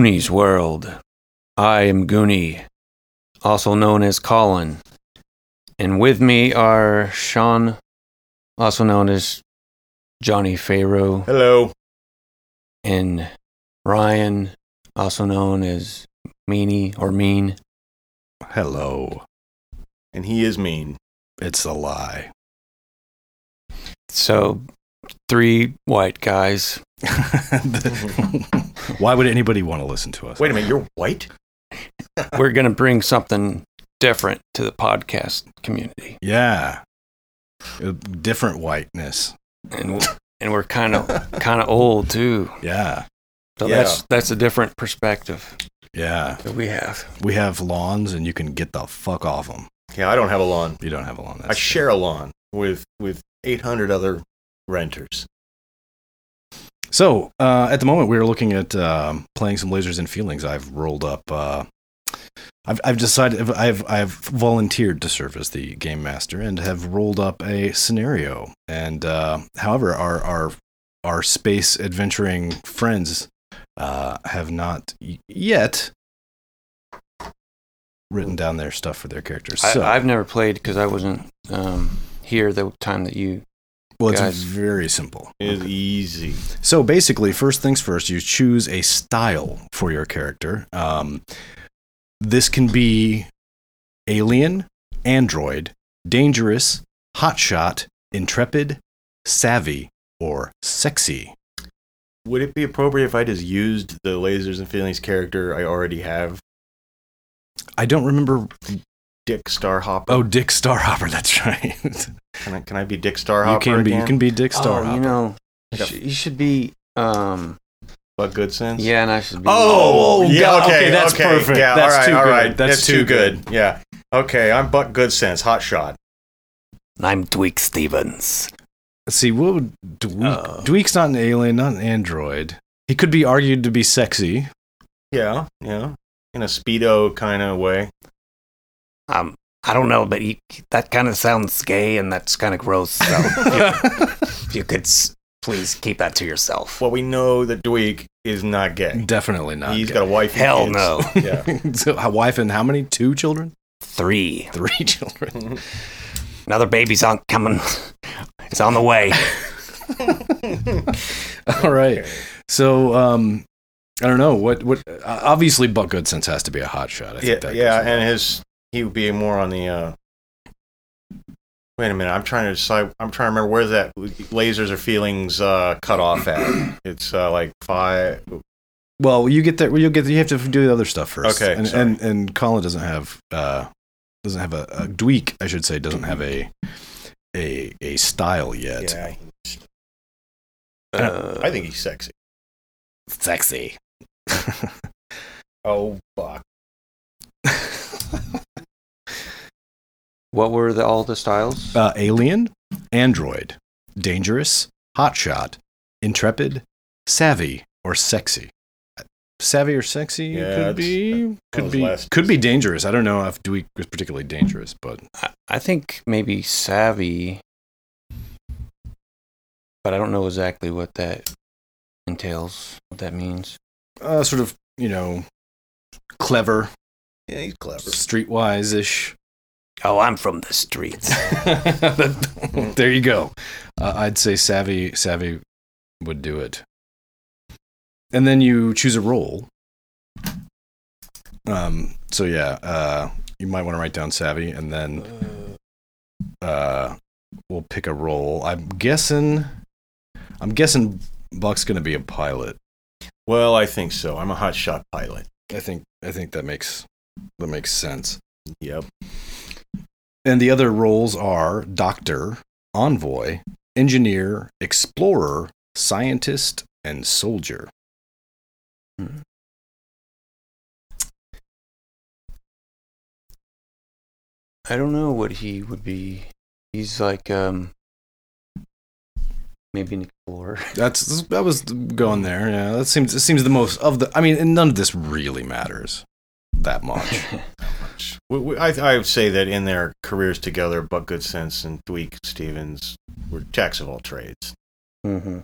Welcome Goonies World. I am Goonie, also known as Colin. And with me are Sean, also known as Johnny Pharaoh, Hello. and Ryan, also known as Meanie or Mean. Hello. And he is mean. It's a lie. So, three white guys. Why would anybody want to listen to us? Wait a minute, you're white? We're going to bring something different to the podcast community. Yeah. A Different whiteness. And, and we're kind of kind of old too. Yeah. So Yeah. that's that's a different perspective Yeah. that we have. We have lawns and you can get the fuck off them. Yeah, I don't have a lawn. You don't have a lawn. I That's share a lawn with with 800 other renters. So, uh, at the moment, we are looking at um, playing some Lasers and Feelings. I've rolled up. Uh, I've, I've decided. I've I've volunteered to serve as the game master and have rolled up a scenario. And uh, however, our our our space adventuring friends uh, have not yet written down their stuff for their characters. So, I, I've never played because I wasn't um, here the time that you. Well, it's guys. very simple. It's easy. So basically, first things first, you choose a style for your character. Um, this can be alien, android, dangerous, hotshot, intrepid, savvy, or sexy. Would it be appropriate if I just used the lasers and feelings character I already have? I don't remember. Dick Starhopper. Oh, Dick Starhopper. That's right. can I, can I be Dick Starhopper? you can be. You can be Dick Oh, Starhopper. you know, you, should, you should be. Um, Buck Goodsense? yeah, and I should be. Oh, Oh, yeah, okay, okay, that's okay, perfect. Yeah, That's all right, too all good. That's That's, too too good. Yeah. Okay, I'm Buck Goodsense, hot shot. I'm Dweek Stevens. Let's see. What would Dweek? Uh. Dweek's not an alien, not an android. He could be argued to be sexy. Yeah, yeah. In a speedo kind of way. Um, I don't know, but you, that kind of sounds gay, and that's kind of gross. So if you could s- please keep that to yourself. Well, we know that Dweek is not gay. Definitely not. He's gay. got a wife. and Hell kids. no. Yeah. so, a wife and how many? Two children? Three. Three children. Another baby's on coming. It's on the way. All right. So, um, I don't know what what. uh, Obviously, Buck Goodsense has to be a hot shot. I think yeah, that yeah, and his he would be more on the. uh Wait a minute, I'm trying to decide. I'm trying to remember where that lasers or feelings uh, cut off at. It's uh, like five. well, you get that. You'll get. You have to do the other stuff first. Okay, And sorry. and, and Colin doesn't have. Uh, doesn't have a, a Dweek, I should say, doesn't have a a a style yet. Yeah, Uh, I think he's sexy. Sexy. Oh fuck! What were the, all the styles? uh, alien, android, dangerous, hotshot, intrepid, savvy, or sexy. Savvy or sexy Yeah, could it's- be could be last- could be dangerous. I don't know if Dweek was particularly dangerous, but I, I think maybe savvy, but I don't know exactly what that entails. What that means. uh, sort of you know clever, Yeah, he's clever. streetwise ish. Oh, I'm from the streets. there you go. Uh, I'd say savvy savvy would do it. And then you choose a role. Um. So yeah. Uh. You might want to write down savvy, and then uh, we'll pick a role. I'm guessing. I'm guessing Buck's gonna be a pilot. Well, I think so. I'm a hot shot pilot. I think. I think that makes that makes sense. Yep. And the other roles are doctor, envoy, engineer, explorer, scientist, and soldier. I don't know what he would be. He's like um maybe an explorer. That's that was going there. Yeah, that seems it seems the most of the. I mean, none of this really matters that much. We, we, I, I would say that in their careers together, Buck Goodsense and Dweek Stevens were jacks of all trades. hmm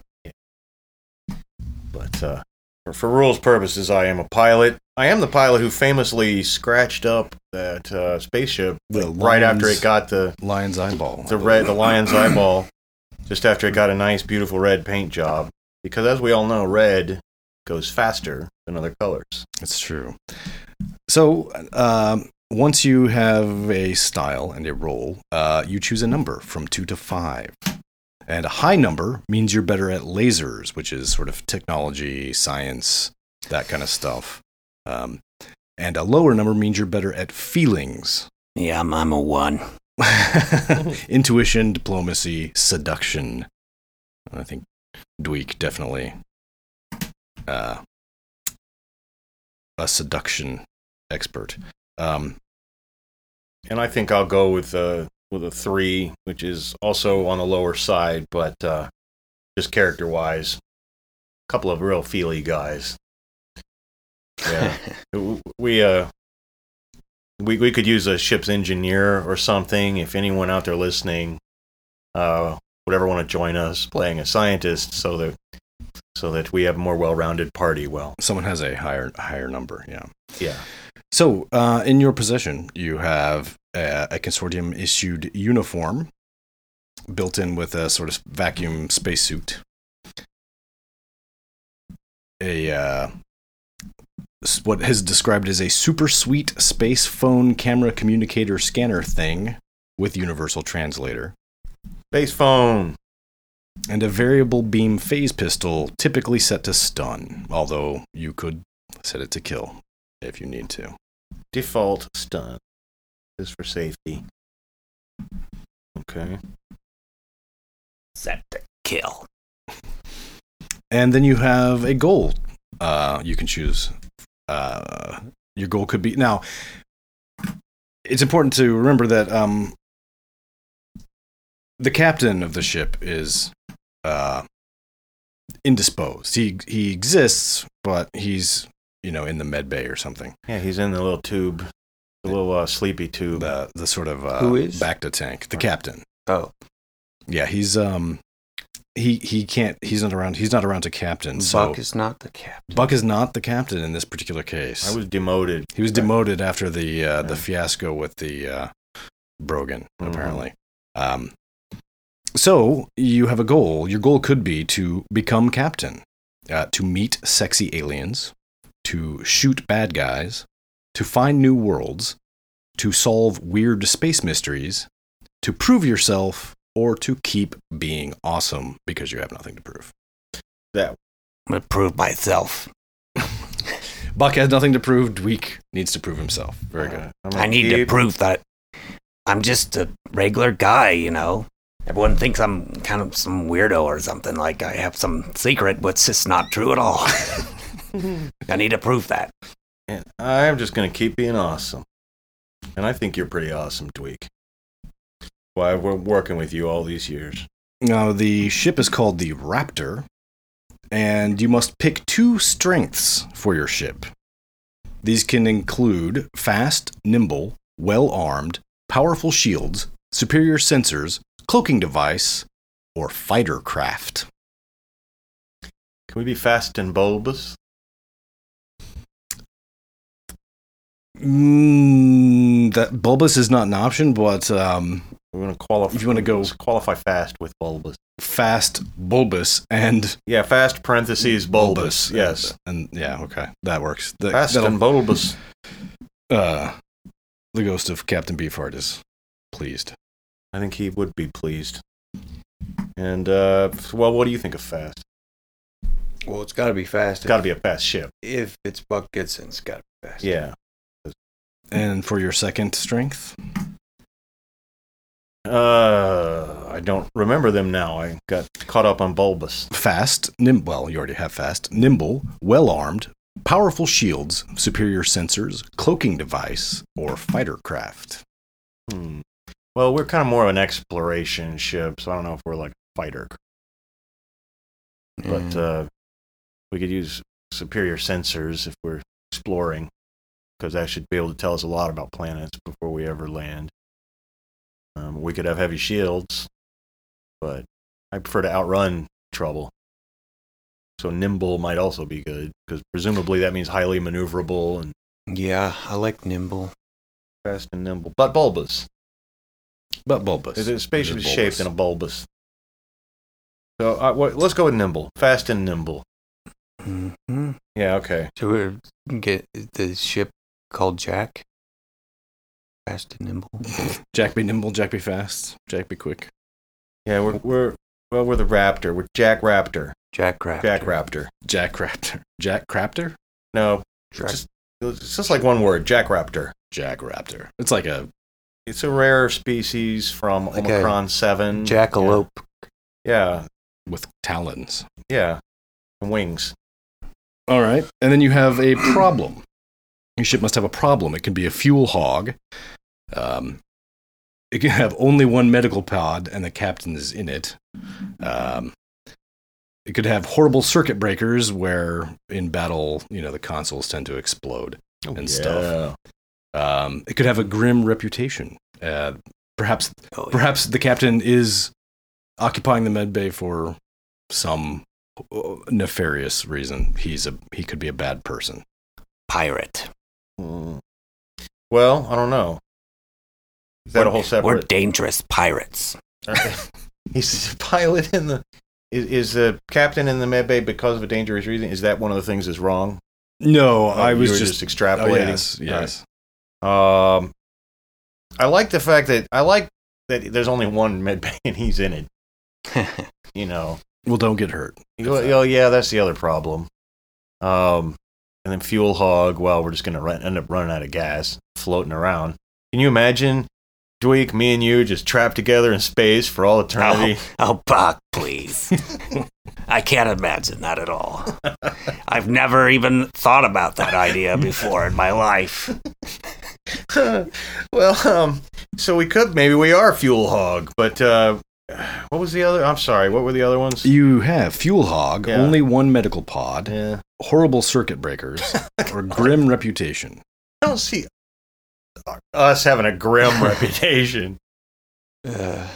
But uh, For, for rules purposes, I am a pilot. I am the pilot who famously scratched up that uh, spaceship The right after it got the Lion's eyeball. the red the lion's eyeball just after it got a nice beautiful red paint job because as we all know red goes faster than other colors It's true. So, um, once you have a style and a role, uh, you choose a number from two to five. And a high number means you're better at lasers, which is sort of technology, science, that kind of stuff. Um, and a lower number means you're better at feelings, Yeah, I'm, I'm a one. intuition, diplomacy, seduction. I think Dweek definitely uh, a seduction expert. Um, and i think i'll go with uh with a three which is also on the lower side but uh just character wise a couple of real feely guys yeah we uh we, we could use a ship's engineer or something if anyone out there listening uh would ever want to join us playing a scientist so that so that we have a more well-rounded party well someone has a higher higher number. Yeah. yeah So, uh, in your possession, you have a, a consortium issued uniform built in with a sort of vacuum spacesuit. A uh, what is described as a super sweet space phone camera communicator scanner thing with universal translator. Base phone. And a variable beam phase pistol typically set to stun, although you could set it to kill if you need to. default stun is for safety okay Set to kill. And then you have a goal. Uh, you can choose. Uh, your goal could be now. It's important to remember that um, the captain of the ship is uh, indisposed. He he exists, but he's you know in the med bay or something. yeah he's in the little tube the little uh, sleepy tube The the sort of uh, Who is? bacta tank. The captain. Oh, Yeah, he's um he he can't. He's not around. He's not around to captain. So Buck is not the captain. Buck is not the captain in this particular case. i was demoted he was demoted after the uh, the fiasco with the uh, Brogan, Mhm. apparently. Um, so you have a goal. Your goal could be to become captain, uh, to meet sexy aliens, to shoot bad guys, to find new worlds, to solve weird space mysteries, to prove yourself, or to keep being awesome because you have nothing to prove. that I'm gonna prove myself. Buck has nothing to prove. Dweek needs to prove himself. Very good. Uh, I'm gonna need to prove that I'm just a regular guy, you know. Everyone thinks I'm kind of some weirdo or something, like I have some secret, but it's just not true at all. I need to prove that. And i'm just gonna keep being awesome and i think you're pretty awesome Dweek why we're working with you all these years Now, the ship is called the Raptor, and you must pick two strengths for your ship. These can include fast, nimble, well armed, powerful shields, superior sensors, cloaking device, or fighter craft. can we be fast and bulbous Mm, that bulbous is not an option, but um, we're gonna qualify If you wanna go- qualify fast with bulbous fast, bulbous, and yeah fast parentheses bulbous, yes and yeah, okay, that works. The, fast and bulbous uh, the ghost of Captain Beefheart is pleased. I think he would be pleased. And uh, well, what do you think of fast? Well, it's got to be fast. It's got to be a fast ship. If it's Buck Gibson, it's got to be fast. Yeah. And for your second strength, Uh, I don't remember them now. I got caught up on bulbous. fast, nim- well, you already have fast, nimble, well armed, powerful shields, superior sensors, cloaking device, or fighter craft. Hmm. Well, we're kind of more of an exploration ship, so I don't know if we're like a fighter. But Mm. uh, we could use superior sensors if we're exploring, because that should be able to tell us a lot about planets before we ever land. Um, we could have heavy shields, but I prefer to outrun trouble. So nimble might also be good because presumably that means highly maneuverable and Yeah, I like nimble. fast and nimble. But bulbous. But bulbous. Is it spaceship is shaped in a bulbous? So uh, let's go with nimble. Fast and nimble. hmm Yeah. Okay. So we get the ship called Jack. Fast and nimble. Jack be nimble, Jack be fast, Jack be quick. Yeah. We're we're well we're the Raptor. We're Jack Raptor. Jack Raptor. Jack Raptor. Jack Raptor. Jack Craptor? No. Jack- Just, it's just like one word. Jack Raptor. Jack Raptor. It's like a It's a rare species from Like Omicron Seven. Jackalope. Yeah. with talons. Yeah. And wings. All right. And then you have a problem. Your ship must have a problem. It can be a fuel hog. Um, it can have only one medical pod, and the captain is in it. Um, it could have horrible circuit breakers where in battle, you know, the consoles tend to explode. And stuff. Um, it could have a grim reputation. Uh, perhaps, Oh, yeah. perhaps the captain is occupying the med bay for some uh, nefarious reason. He's a he could be a bad person. pirate. Well, I don't know. Is that a whole separate? We're dangerous pirates. He's a pilot in the. Is, is the captain in the med bay because of a dangerous reason? Is that one of the things that's wrong? No, I was were just, extrapolating. Oh, yes, yes. Um, I like the fact that I like that there's only one med bay and he's in it. You know. Well, don't get hurt. You go, oh yeah, that's the other problem. Um, and then fuel hog. Well, we're just gonna end up running out of gas, floating around. Can you imagine, Dweek, me and you just trapped together in space for all eternity? oh, Buck, please. I can't imagine that at all. I've never even thought about that idea before in my life. well, um, so we could maybe we are fuel hog, but uh, what was the other? I'm sorry, what were the other ones? You have fuel hog, Yeah. only one medical pod, Yeah, horrible circuit breakers, or grim reputation. I don't see us having a grim reputation. Uh,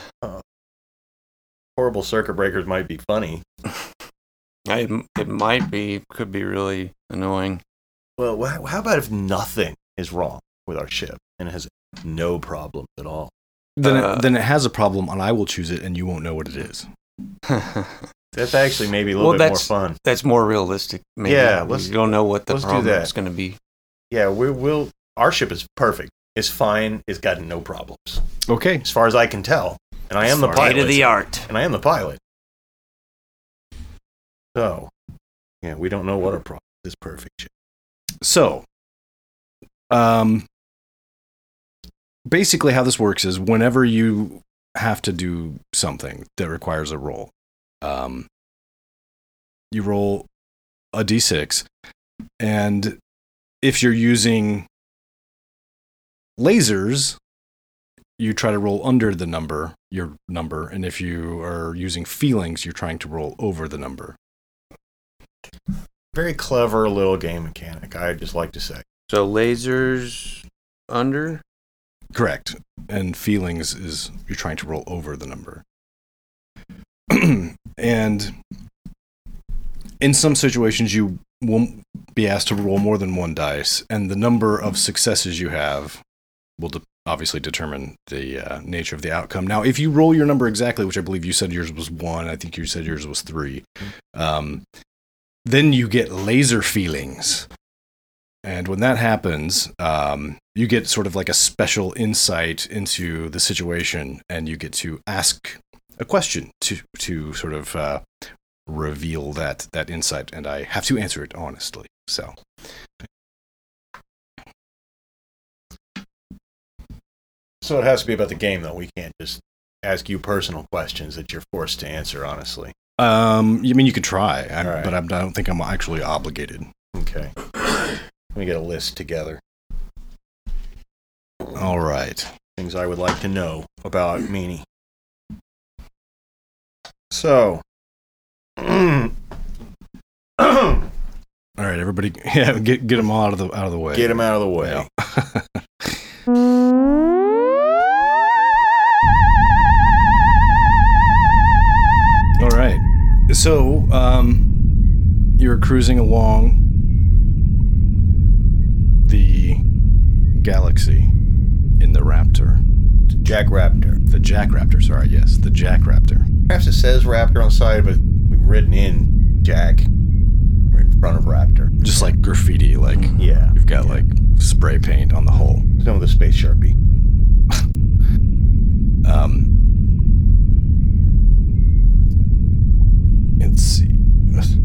Horrible circuit breakers might be funny. I, it might be, could be really annoying. Well, wha- how about if nothing is wrong with our ship and it has no problems at all? Then, Uh, it, then it has a problem, and I will choose it, and you won't know what it is. That's actually maybe a little Well, bit more that's- fun. That's more realistic. Maybe. Yeah, let's- you don't know what the do problem that. is going to be. Yeah, we will. Our ship is perfect. It's fine. It's got no problems, Okay. as far as I can tell. And I As am the pilot. State of the art. and I am the pilot. So, yeah, we don't know what our problem is. Perfect ship. So, um, basically, how this works is whenever you have to do something that requires a roll, um, you roll a d6, and if you're using lasers, you try to roll under the number, your number, and if you are using feelings, you're trying to roll over the number. Very clever little game mechanic. I just like to say. So lasers under. Correct. And feelings is you're trying to roll over the number. and in some situations, you won't be asked to roll more than one dice, and the number of successes you have will de- obviously determine the uh, nature of the outcome. Now, if you roll your number exactly, which I believe you said yours was one, I think you said yours was three, um, then you get laser feelings. And when that happens, um, you get sort of like a special insight into the situation, and you get to ask a question to to sort of uh, reveal that that insight. And I have to answer it honestly. So So it has to be about the game, though. We can't just ask you personal questions that you're forced to answer. Honestly. Um, I mean, you could try, I, right. but I'm, I don't think I'm actually obligated. Okay. Let me get a list together. All right. Things I would like to know about Meanie. So. All right, everybody, yeah, get get them all out of the out of the way. Get them out of the way. Yeah. All right. So, um, you're cruising along the galaxy in the Raptor. Jack Raptor. The Jack Raptor, sorry, yes, the Jack Raptor. Perhaps it says Raptor on the side, but we've written in Jack. We're in front of Raptor. Just like graffiti, like Yeah. you've got like spray paint on the hull. Some of the space sharpie. Um, it's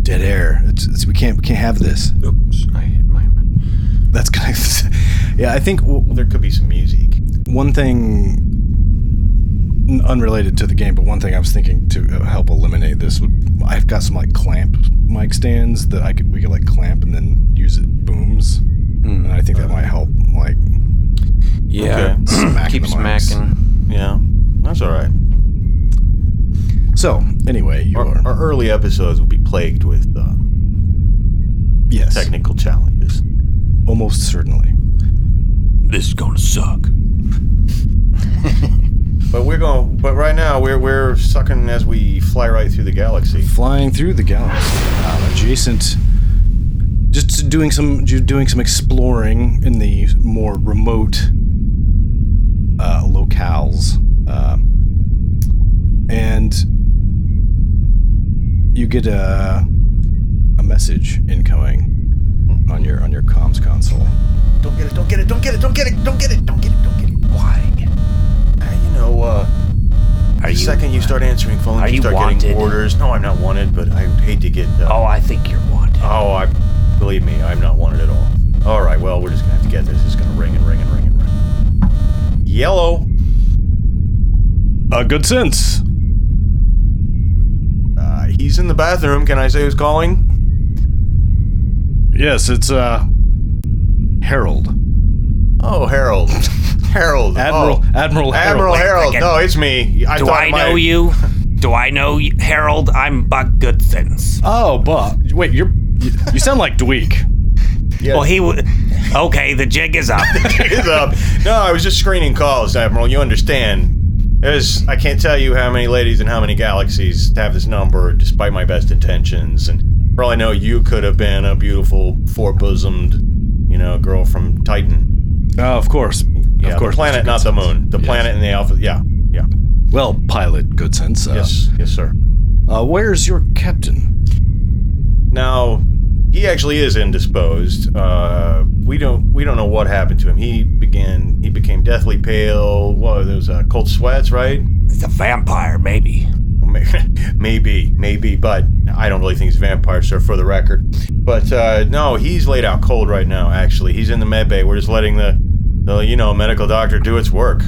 dead air. It's, it's, we can't we can't have this. Oops, I hit my. That's gonna. yeah, I think w- There could be some music. one thing n- unrelated to the game, but one thing I was thinking to uh, help eliminate this would I've got some like clamp mic stands that I could we could like clamp and then use it booms, and I think that might help like Yeah, Okay. smack keep smacking. Yeah, that's all right. So anyway, you Our, are our early episodes will be plagued with uh, yes, technical challenges. almost certainly. This is gonna suck. But we're going. But right now we're we're sucking as we fly right through the galaxy. flying through the galaxy, um, adjacent, just doing some doing some exploring in the more remote uh, locales, uh, and you get a a message incoming on your on your comms console. Don't get it. Don't get it. Don't get it. Don't get it. Don't get it. Don't get it. Don't get it. Why? Know, uh, Are the you? second you start answering phones, are you you start wanted? getting orders. No, I'm not wanted, but I hate to get. Uh, Oh, I think you're wanted. Oh, I believe me, I'm not wanted at all. All right, well, we're just gonna have to get this. It's gonna ring and ring and ring and ring. Yellow. Uh, Goodsense. Uh, he's in the bathroom. Can I say who's calling? Yes, it's uh Harold, Oh, Harold. Harold. Oh. Admiral Oh. Admiral Harold. Admiral Harold. No, it's me. I Do thought I my- know you? Do I know you? Harold? I'm Buck Goodsense. Oh, Buck. Wait, you're you, you sound like Dweek. Yeah. Well, he would. Okay, the jig is up. It's up. No, I was just screening calls, Admiral. You understand. There's, I can't tell you how many ladies and how many galaxies have this number, despite my best intentions. And for all I know, you could have been a beautiful, four-bosomed, you know, girl from Titan. Oh, of course. Yeah, of course. the planet, Mr. not the moon. The Yes. planet in the alpha. Yeah, yeah. Well, pilot, Goodsense. Uh, Yes, yes, sir. Uh, where's your captain? Now, he actually is indisposed. Uh, we don't we don't know what happened to him. He began he became deathly pale. What those uh, cold sweats, right? It's a vampire, maybe. maybe, maybe, but I don't really think he's a vampire, sir, for the record. But uh, no, he's laid out cold right now. Actually, he's in the med bay. We're just letting the, the you know medical doctor do its work,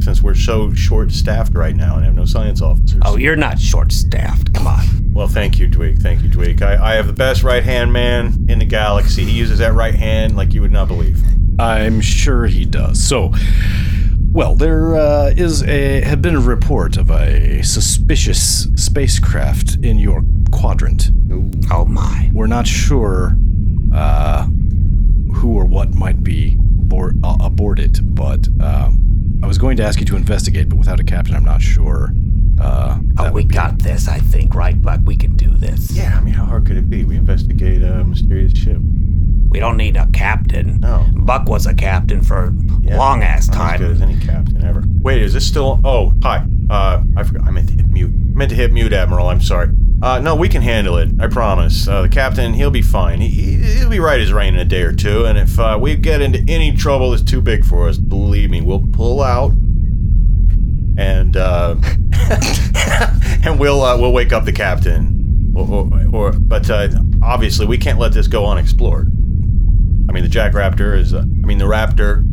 since we're so short staffed right now and have no science officers. Oh, you're not short staffed. Come on. Well, thank you, Dweek. Thank you, Dweek. I, I have the best right hand man in the galaxy. He uses that right hand like you would not believe. I'm sure he does. So, well, there uh, is a had been a report of a suspicious spacecraft in your quadrant. Oh my. We're not sure uh, who or what might be abor- uh, aboard it, but um, I was going to ask you to investigate, but without a captain, I'm not sure. Uh, Oh, we would be- got this, I think, right, Buck? We can do this. Yeah, I mean, how hard could it be? We investigate a mysterious ship. We don't need a captain. No. Buck was a captain for Yeah, long ass not As good as time. any captain ever. Wait, is this still? Oh, hi. Uh, I forgot. I meant to hit mute. I meant to hit mute, Admiral. I'm sorry. Uh, no, we can handle it. I promise. Uh, the captain, he'll be fine. He, he'll be right as rain in a day or two. And if uh, we get into any trouble that's too big for us, believe me, we'll pull out. And uh, and we'll uh, we'll wake up the captain. Or, or, or but uh, obviously we can't let this go unexplored. I mean, the Jack Raptor is. I mean, the Raptor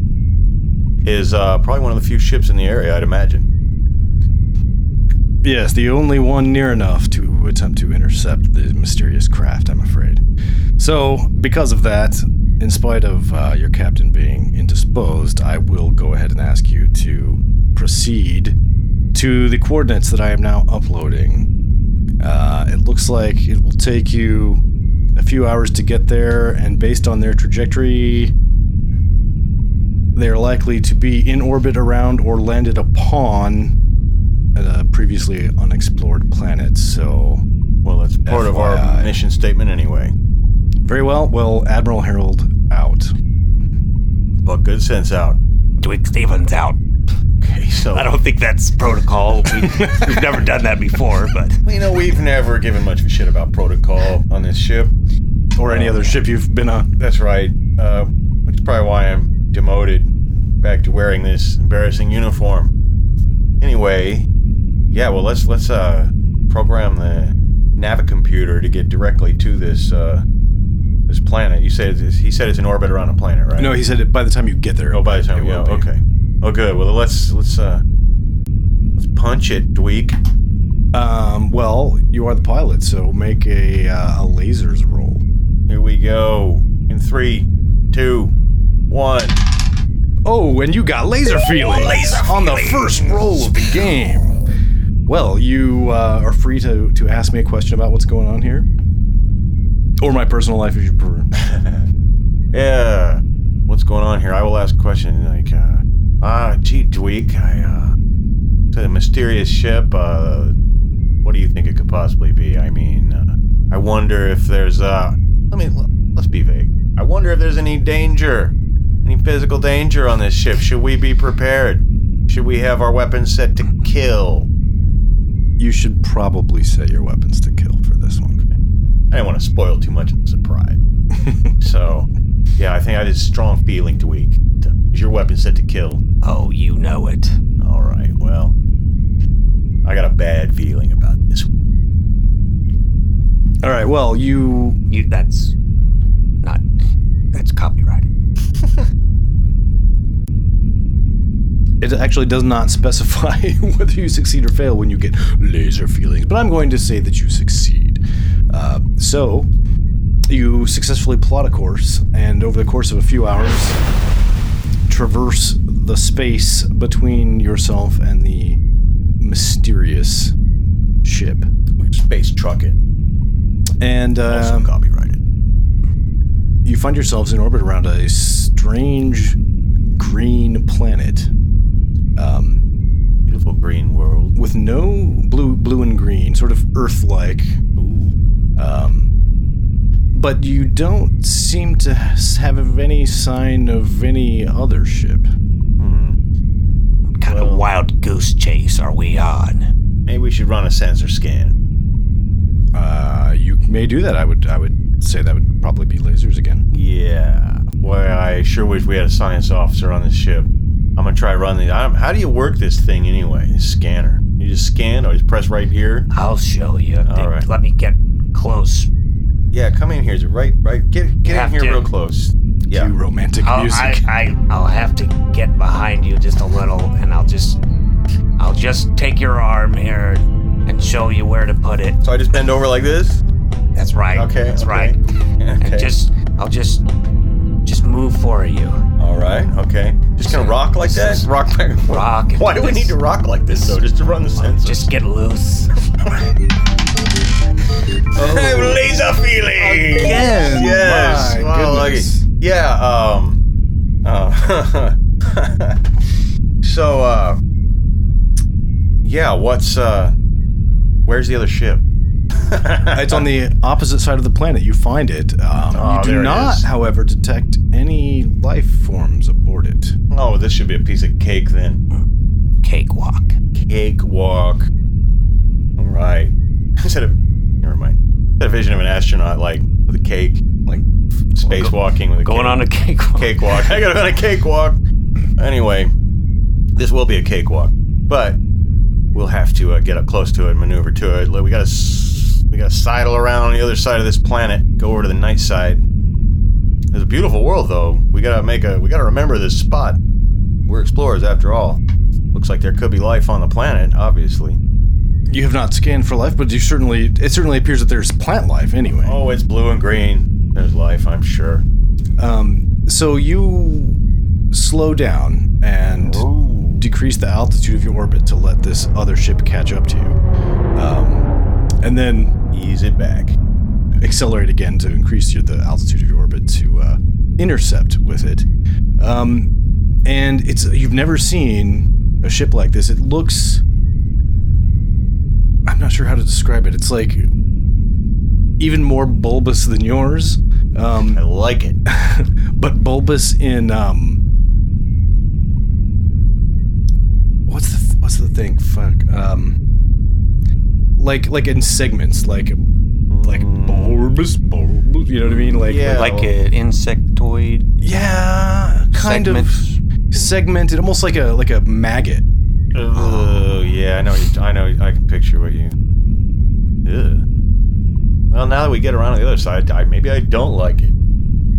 is probably one of the few ships in the area, I'd imagine. Yes, the only one near enough to attempt to intercept the mysterious craft, I'm afraid. So, because of that, in spite of uh, your captain being indisposed, I will go ahead and ask you to proceed to the coordinates that I am now uploading. Uh, it looks like it will take you a few hours to get there, and based on their trajectory, they're likely to be in orbit around or landed upon a previously unexplored planet. So, Well, that's part of our mission statement anyway. Very well. Well, Admiral Harold out. But Goodsense out. Dweek Stevens out. Okay, so I don't think that's protocol. We, we've never done that before, but you know we've never given much of a shit about protocol on this ship. Or any other ship you've been on. That's right. Uh, which is probably why I'm demoted back to wearing this embarrassing uniform. Anyway, yeah. Well, let's let's uh program the navicomputer to get directly to this uh this planet. You said it's, he said it's in orbit around a planet, right? No, he said it by the time you get there. Oh, by the time, it yeah, okay. Oh, good. Well, let's let's uh let's punch it, Dweek. Um, well, you are the pilot, so make a, uh, a lasers roll. Here we go. In three, two, one. Oh, and you got laser feelings laser on the first roll of the game. Well, you uh, are free to, to ask me a question about what's going on here, or my personal life if you prefer. Yeah. What's going on here? I will ask a question like, uh, ah, gee, Dweek, I, uh, it's a mysterious ship. Uh, what do you think it could possibly be? I mean, uh, I wonder if there's, uh, I mean, let's be vague. I wonder if there's any danger, any physical danger on this ship. Should we be prepared? Should we have our weapons set to kill? You should probably set your weapons to kill for this one. I didn't want to spoil too much of the surprise. so, yeah, I think I had a strong feeling, Dweek. Is your weapon set to kill? oh, you know it. All right, well, I got a bad feeling about this. All right. Well, you You that's not that's copyrighted. It actually does not specify whether you succeed or fail when you get laser feelings, but I'm going to say that you succeed. Uh, so, you successfully plot a course, and over the course of a few hours, traverse the space between yourself and the mysterious ship. Space truck it. And Also um, copyrighted. you find yourselves in orbit around a strange green planet. Um, Beautiful green world. with no blue blue and green sort of earth-like um, but you don't seem to have any sign of any other ship Hmm. What kind of wild goose chase are we on? Maybe we should run a sensor scan. uh, you may do that i would i would say that would probably be lasers again Yeah. Well, I sure wish we had a science officer on this ship. I'm gonna try run the. I'm, how do you work this thing anyway? Scanner. You just scan or just press right here? I'll show you. All right. Let me get close. Yeah, come in here. Is it right? Right. Get get in here to. real close. Yeah. Cue romantic I'll, music I, I I'll have to get behind you just a little, and I'll just I'll just take your arm here and show you where to put it. So I just bend over like this. That's right. Okay. That's okay. right. Okay. And just I'll just just move for you. All right. Okay. Just gonna rock like that. Rock back. and forth? Rock. Why do we need to rock like this though? Just to run the sensor. Just get loose. Hey, laser feeling. Again? Yes. My Wow, lucky. Yeah. Um. Uh, so. Uh. Yeah. What's uh. Where's the other ship? it's on the opposite side of the planet you find it um, Oh, you do not however detect any life forms aboard it Oh, this should be a piece of cake then. Cakewalk. Cakewalk. All right. Instead of never mind. Had a vision of an astronaut like with a cake, like spacewalking with a Going cake. on a cakewalk. cakewalk. I got it on a cakewalk. Anyway, this will be a cakewalk, but we'll have to uh, get up close to it and maneuver to it. We got to we got to sidle around on the other side of this planet, go over to the night side. It's a beautiful world, though. We gotta make a we gotta remember this spot. We're explorers, after all. Looks like there could be life on the planet, obviously. you have not scanned for life but you certainly it certainly appears that there's plant life anyway Oh, it's blue and green. There's life, I'm sure. Um, so you slow down and Ooh. decrease the altitude of your orbit to let this other ship catch up to you, um, and then Ease it back. accelerate again to increase your, the altitude of your orbit to uh, intercept with it. Um, and it's you've never seen a ship like this. It looks. I'm not sure how to describe it. It's like even more bulbous than yours. Um, I like it. but bulbous in um what's the th- what's the thing fuck um like like in segments like like bulbous bulbous you know what i mean like Yeah. like an insectoid yeah kind segment. of segmented almost like a like a maggot Oh yeah, I know. You, I know. I can picture what you. Ugh. Well, now that we get around to the other side, I, maybe I don't like it.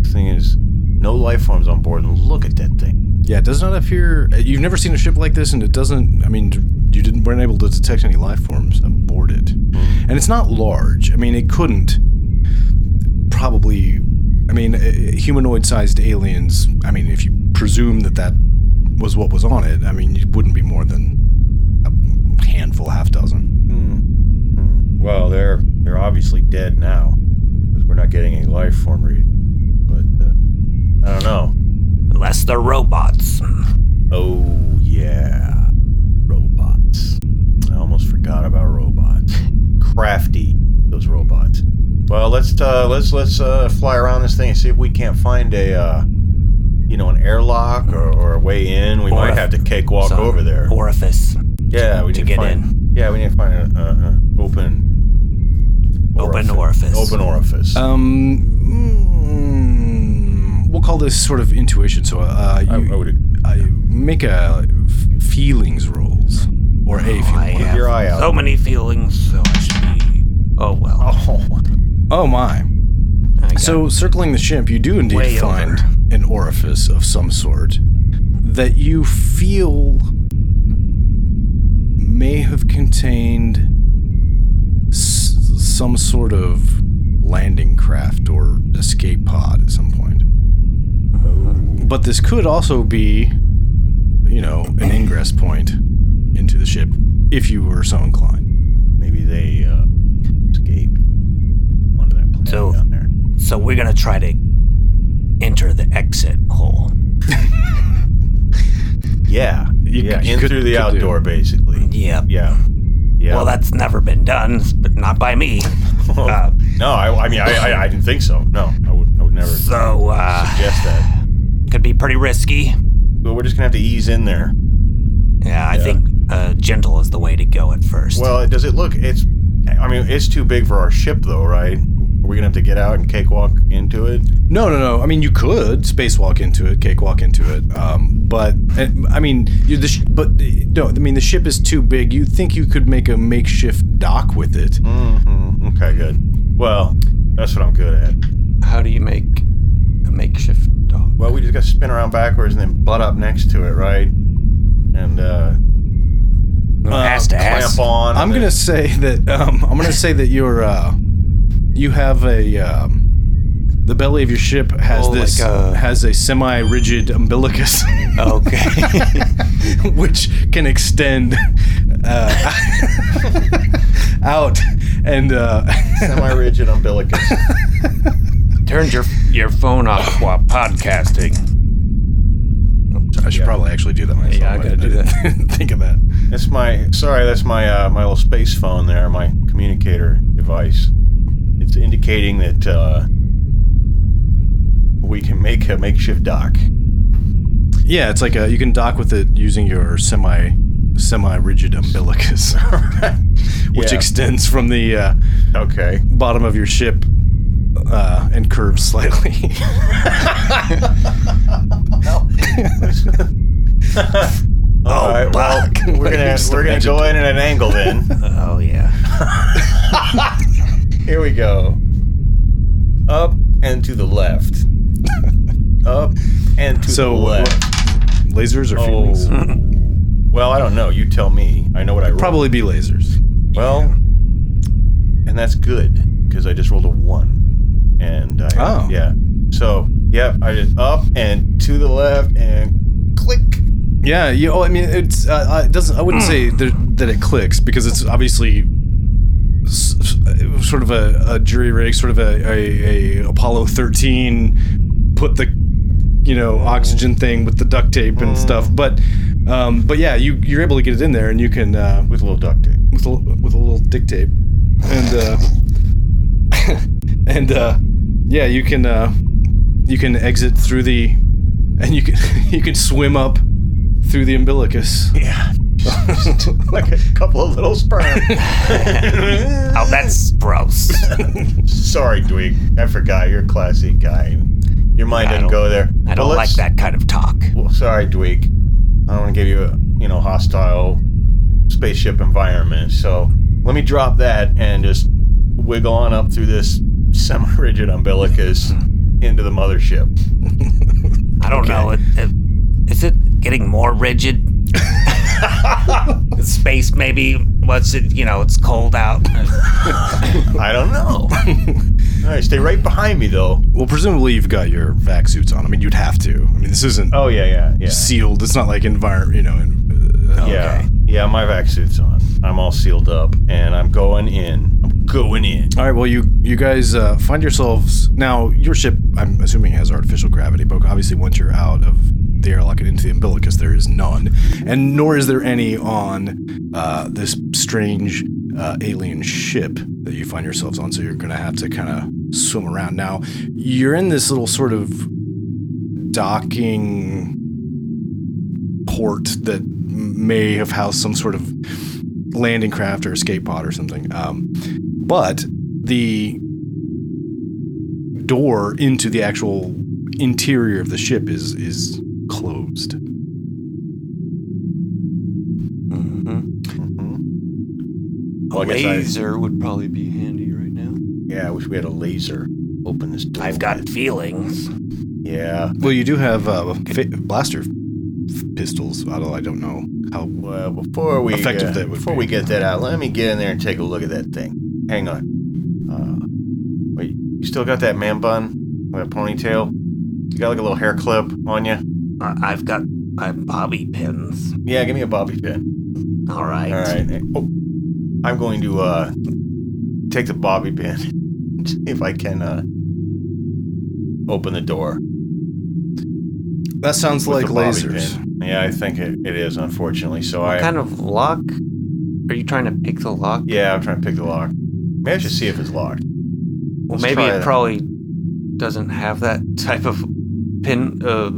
The thing is, no life forms on board, and look at that thing. yeah it does not appear uh, you've never seen a ship like this and it doesn't i mean you didn't weren't able to detect any life forms aboard it and it's not large i mean it couldn't probably i mean uh, humanoid sized aliens i mean if you presume that that was what was on it i mean it wouldn't be more than a handful half dozen Hmm. Well, they're they're obviously dead now because we're not getting any life form read. But uh, I don't know. Unless they're robots. Oh yeah, robots. I almost forgot about robots. Crafty, those robots. Well, let's uh, let's let's uh, fly around this thing and see if we can't find a uh, you know an airlock or, or a way in. We Or might a- have to cakewalk Some over there. Orifice. yeah, we to need get find, Yeah, we need to find an uh, uh, open Open orifice. Open orifice. um mm, we'll call this sort of intuition so uh you, I, I would I make a f- feelings rolls or a feeling I roll. your eye out. so many feelings, so I should be. Oh well. Oh, oh my I got- So, circling the ship, you do indeed Way find over. an orifice of some sort that you feel may have contained s- some sort of landing craft or escape pod at some point. Oh. But this could also be, you know, an ingress point into the ship if you were so inclined. maybe they uh, escaped onto that planet So- down there. so we're gonna try to enter the exit hole. Yeah, You yeah, could- you in could- through the could do. outdoor, basically. Yep. Yeah, yeah. Well, that's never been done, but not by me. Uh, no, I, I mean, I, I, I didn't think so. No, I would, I would never so uh, suggest that. could be pretty risky. But we're just gonna have to ease in there. Yeah, I Yeah. think uh, gentle is the way to go at first. Well, does it look? It's, I mean, it's too big for our ship, though, right? Are we gonna have to get out and cakewalk into it? No, no, no. I mean, you could spacewalk into it, cakewalk into it. Um, but I mean, you the sh- but no. I mean, the ship is too big. You think you could make a makeshift dock with it? Mm-hmm. Okay, good. Well, that's what I'm good at. How do you make a makeshift dock? Well, we just got to spin around backwards and then butt up next to it, right? And uh, ass to clamp ass. on. and I'm then- gonna say that. Um, I'm gonna say that you're. Uh, you have a. Um, the belly of your ship has Oh, this like a- has a semi-rigid umbilicus, Okay. which can extend uh, out and. Uh, semi-rigid umbilicus. Turned your your phone off while podcasting. I should Yeah. probably actually do that myself. Yeah, I gotta do that. didn't think of that. That's my sorry. That's my uh, my little space phone there, my communicator device. It's indicating that uh, we can make a makeshift dock. Yeah, it's like a, you can dock with it using your semi semi-rigid umbilicus, which Yeah. extends from the uh, Okay. bottom of your ship uh, and curves slightly. Oh, All right. Well, fuck. we're gonna we're gonna go in at an angle then. Oh yeah. Here we go. Up and to the left. Up and to So, the left. So what? Lasers or Oh. feelings? Well, I don't know. You tell me. I know what I rolled. Probably be lasers. Well, and that's good because I just rolled a one, and I, Oh. yeah. So yep, I just up and to the left and click. Yeah, you. Oh, I mean, it's. Uh, it doesn't. I wouldn't say that, that it clicks because it's obviously sort of a, a jury rig, sort of a, a, a Apollo thirteen. Put the, you know, oxygen thing with the duct tape and stuff. But, um, but yeah, you you're able to get it in there, and you can uh, with a little duct tape. with a, with a little dick tape, and uh, and uh, yeah, you can uh, you can exit through the, and you can you can swim up through the umbilicus. Yeah. like a couple of little sperm. Oh, that's gross. Sorry, Dweek. I forgot. You're a classy guy. Your mind I didn't go there. I don't like that kind of talk. Well, sorry, Dweek. I don't want to give you a you know hostile spaceship environment. So let me drop that and just wiggle on up through this semi-rigid umbilicus into the mothership. I don't know. It, it, is it getting more rigid? Space maybe. What's it? You know, it's cold out. I don't know. All right, stay right behind me though. Well, presumably you've got your vac suits on. I mean, you'd have to. I mean, this isn't Oh yeah, yeah, yeah. sealed. It's not like environment. You know. In, uh, Yeah, yeah. My vac suit's on. I'm all sealed up, and I'm going in. I'm going in. All right. Well, you you guys uh, find yourselves now. Your ship, I'm assuming, has artificial gravity, but obviously, once you're out of the airlock and into the umbilicus, there is none, and nor is there any on uh, this strange uh, alien ship that you find yourselves on. So you're going to have to kind of swim around. Now, you're in this little sort of docking port that may have housed some sort of landing craft or escape pod or something. Um, but the door into the actual interior of the ship is is closed. Mhm. Mhm. A Well, I guess I- laser would probably be handy right now. Yeah, I wish we had a laser. Open this door. I've got feelings. Yeah. Well, you do have uh, fa- blaster f- pistols, although I don't know how. Well, before we Effective uh, that would before be. we get that out, let me get in there and take a look at that thing. Hang on. Uh, wait, you still got that man bun, that ponytail? You got like a little hair clip on you? I- I've got my bobby pins. Yeah, give me a bobby pin. All right. All right. Oh, I'm going to uh take the bobby pin. See if I can uh open the door. That sounds like lasers. pin. Yeah, I think it, it is. Unfortunately, so What I kind of lock? Are you trying to pick the lock? yeah, I'm trying to pick the lock. Maybe I should see if it's locked. Well, Let's maybe try it that. probably doesn't have that type of pin uh,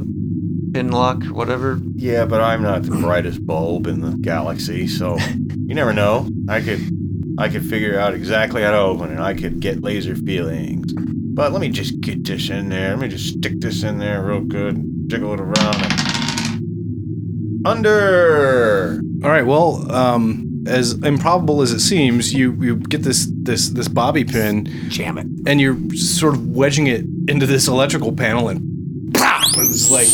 pin lock whatever. Yeah, but I'm not the brightest bulb in the galaxy, so you never know. I could I could figure out exactly how to open it. I could get laser feelings. But let me just get this in there. Let me just stick this in there real good. And jiggle it around. And... Under. All right. Well, um, as improbable as it seems, you you get this this this bobby pin, Jam it. and you're sort of wedging it into this electrical panel, and pop! It's like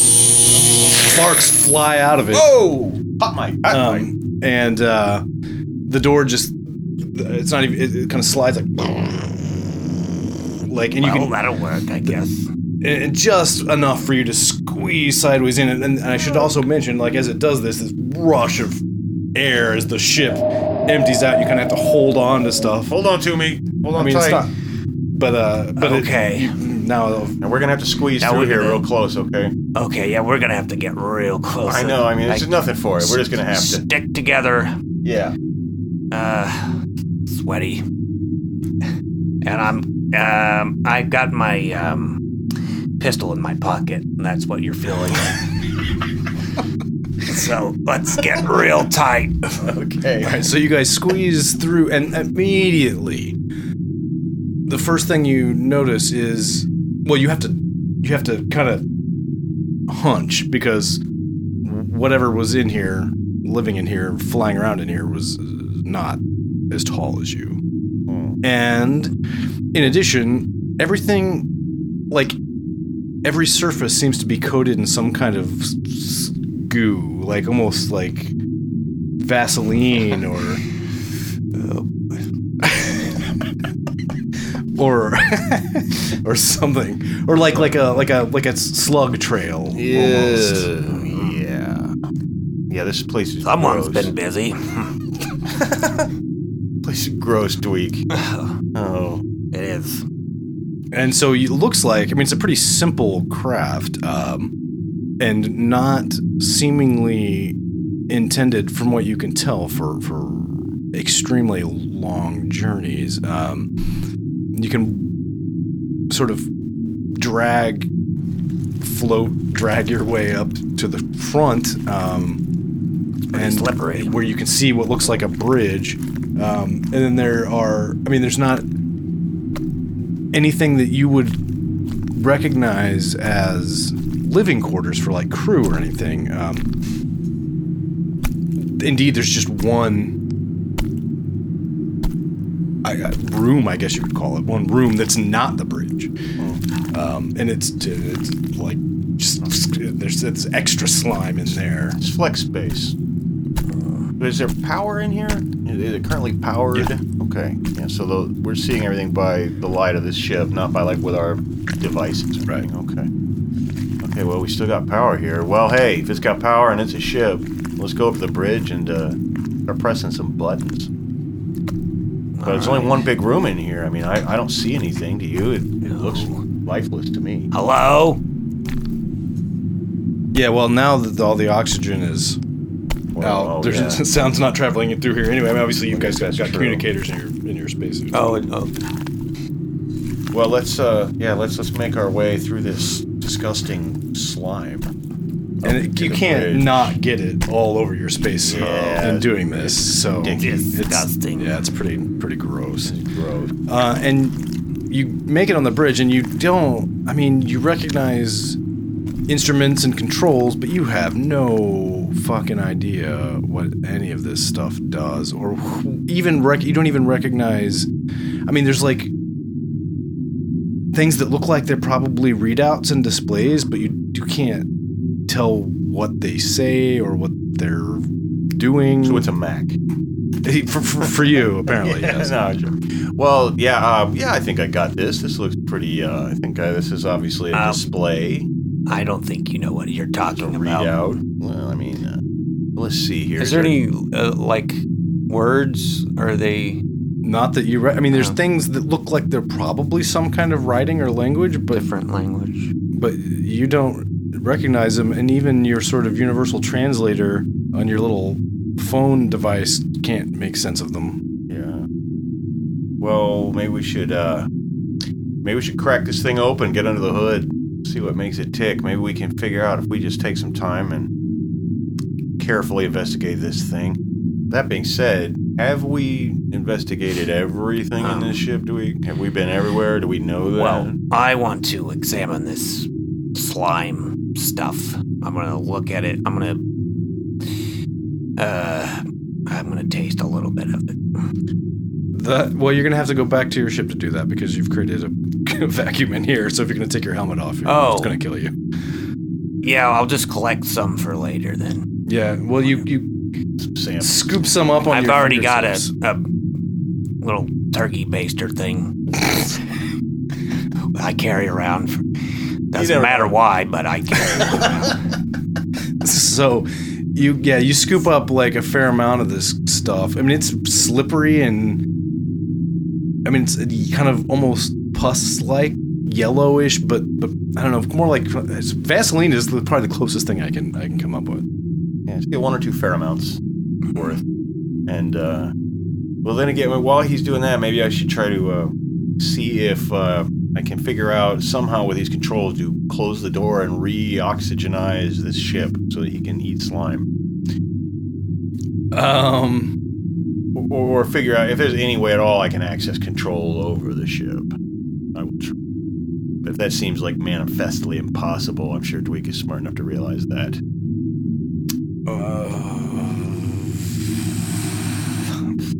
sparks fly out of it. Oh! Hot mic. Hot mic. um, and uh, the door just it's not even it, it kind of slides like like and you well, can that'll work, I guess. and just enough for you to squeeze sideways in it and, and i should also mention like as it does this this rush of air as the ship empties out you kind of have to hold on to stuff Hold on to me. Hold on i mean tight. it's not but uh but it- Okay. now And we're gonna have to squeeze Now through we're here gonna- real close, okay? Okay, yeah, we're gonna have to get real close. I know. I mean, Like, there's nothing for it. We're just gonna have to. stick together. Yeah. Uh, sweaty. And I'm um I got my um pistol in my pocket, and that's what you're feeling. so let's get real tight. Okay. All right, so you guys squeeze through, and immediately, the first thing you notice is, well, you have to, you have to kind of hunch because whatever was in here, living in here, flying around in here, was not as tall as you. Hmm. And in addition, everything, like every surface, seems to be coated in some kind of goo, like almost like Vaseline or or or something, or like like a like a like a slug trail. almost. Yeah. Yeah, this place is Someone's gross. been busy. place is gross, Dweek. Oh. It is. And so it looks like, I mean, it's a pretty simple craft, um, and not seemingly intended, from what you can tell, for for extremely long journeys. Um, you can sort of drag, float, drag your way up to the front, um, and slippery. where you can see what looks like a bridge. Um, and then there are, I mean, there's not anything that you would recognize as living quarters for like crew or anything. Um, indeed, there's just one Room, I guess you could call it, one room that's not the bridge, um, and it's it's like just there's it's extra slime in there. It's flex space. But is there power in here? Is it currently powered? Yeah. Okay. Yeah. So the, we're seeing everything by the light of this ship, not by like with our devices. Right. Okay. Okay. Well, we still got power here. Well, hey, if it's got power and it's a ship, let's go up the bridge and uh, are pressing some buttons. But it's only one big room in here. I mean, I, I don't see anything. Do you? It, it looks lifeless to me. Hello? Yeah, well, now that all the oxygen is Well, out, oh, there's yeah. sound's not traveling in through here anyway. I mean, obviously, you guys got, got communicators in your in your spaces. Oh, it- oh, Well, let's uh, yeah, let's let's make our way through this disgusting slime. And it, you can't not get it all over your space uh, Yeah, in doing this. So it's- Disgusting. Yeah, it's pretty pretty gross. Gross. Uh, and you make it on the bridge, and you don't. I mean, you recognize instruments and controls, but you have no fucking idea what any of this stuff does, or even rec- you don't even recognize. I mean, there's like things that look like they're probably readouts and displays, but you you can't tell what they say or what they're doing. So it's a Mac. for, for, for you, apparently. Yeah, yes. no, sure. Well, yeah, uh, yeah. I think I got this. This looks pretty. Uh, I think uh, this is obviously a Um, display. I don't think you know what you're It's a talking about. readout. Well, I mean, uh, let's see here. is there any uh, like words? Are they Not that you. Re- I mean, there's Yeah. things that look like they're probably some kind of writing or language, but different language? but you don't recognize them, and even your sort of universal translator on your little phone device can't make sense of them. Yeah. Well, maybe we should. uh Maybe we should crack this thing open, get under the hood, see what makes it tick. Maybe we can figure out if we just take some time and carefully investigate this thing. That being said, have we investigated everything in Um, this ship? Do we have we been everywhere? Do we know that? Well, I want to examine this slime stuff. I'm gonna look at it. I'm gonna. Uh, I'm gonna taste a little bit of it. That well, you're gonna have to go back to your ship to do that because you've created a vacuum in here. So if you're gonna take your helmet off, you're, Oh. it's gonna kill you. Yeah, I'll just collect some for later then. Yeah. Well, you you Some samples. scoop some up on. I've your already got a, a little turkey baster thing. I carry around. For, doesn't never matter know. why, but I carry it around. So you yeah, you scoop up like a fair amount of this stuff. I mean, it's slippery and I mean, it's kind of almost pus like yellowish, but but I don't know, more like Vaseline is probably the closest thing I can I can come up with. Yeah, just get one or two fair amounts worth. And uh well then again while he's doing that, maybe I should try to uh see if uh I can figure out somehow with these controls to close the door and re-oxygenize this ship so that he can eat slime. Um, Or, or figure out if there's any way at all I can access control over the ship. I will tr- but if that seems like manifestly impossible, I'm sure Dweek is smart enough to realize that.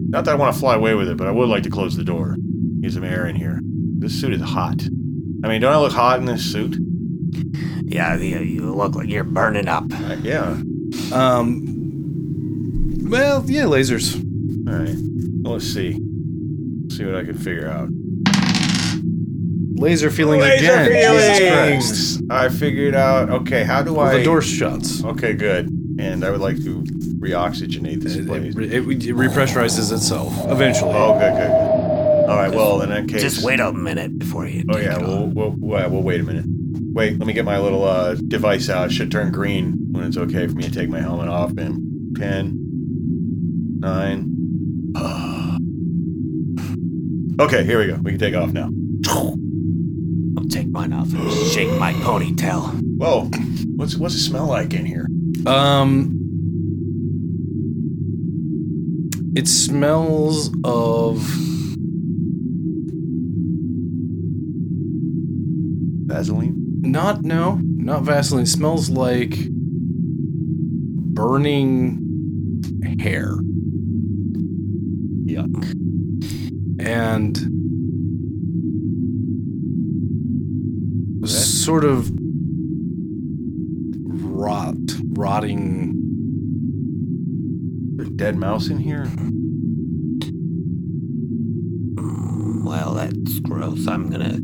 Not that I want to fly away with it, but I would like to close the door. Get some air in here. This suit is hot. I mean, don't I look hot in this suit? yeah, you, you look like you're burning up. Uh, yeah. um, well, yeah, lasers. All right. Well, let's see. see what I can figure out. Laser feeling again. Jesus Christ. I figured out. Okay, how do Well, I? the door shuts. Okay, good. And I would like to reoxygenate this It, place. it, it, it repressurizes itself eventually. Oh, good, good, good. All right. Well, in that case, Just wait a minute before you. Oh take yeah, it we'll, off. we'll, we'll, we'll wait a minute. Wait, let me get my little uh, device out. It should turn green when it's okay for me to take my helmet off. And ten, nine. okay, here we go. We can take off now. I'll take mine off and shake my ponytail. Whoa, what's what's it smell like in here? Um, it smells of Vaseline. not no, not Vaseline. It smells like burning hair. Yuck. and sort of rot, rotting. There's a dead mouse in here. Mm, well, that's gross. I'm gonna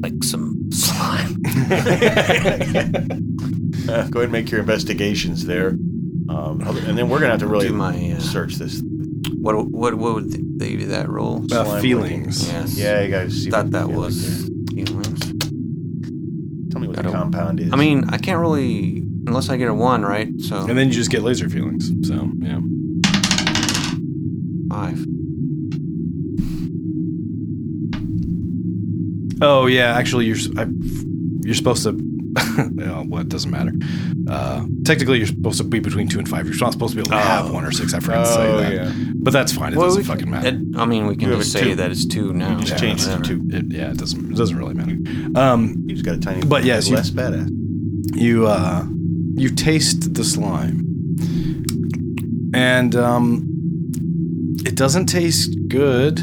lick some slime. Uh, go ahead and make your investigations there, um, and then we're gonna have to really Do my, uh, search this. What what what would they do that roll? Uh, Slime feelings. Yes. Yeah, you guys see. Thought what that you was like feelings. Tell me what I the compound is. I mean, I can't really unless I get a one, right? So And then you just get laser feelings. So, yeah. Oh, yeah. Actually, you're s- I, you're supposed to. well, what doesn't matter. Uh, technically, you're supposed to be between two and five. You're not supposed to be able to have Oh. one or six. I forgot to say oh that. yeah, But that's fine. It Well, doesn't fucking can- matter. it- I mean, we can You just say two. that it's two now. you just Yeah, changed it to two. It, yeah, it doesn't. It doesn't really matter. Um, You just got a tiny. But yes, you- less badass. you uh you taste the slime and um it doesn't taste good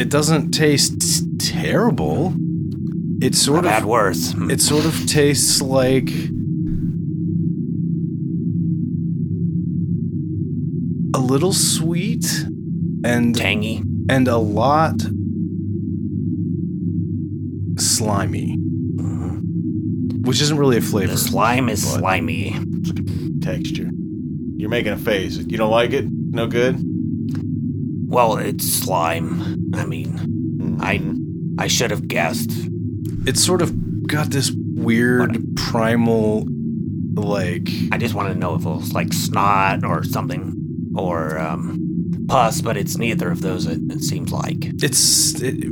it doesn't taste terrible it sort I've had of worse. Mm. it sort of tastes like a little sweet and tangy. and a lot slimy Mhm. which isn't really a flavor The slime is slimy. Texture. You're making a face. You don't like it? No good. Well, it's slime. I mean, I I should have guessed. it's sort of got this weird primal like I just want to know if it was like snot or something, or um, pus, but it's neither of those. It, it seems like, it's it,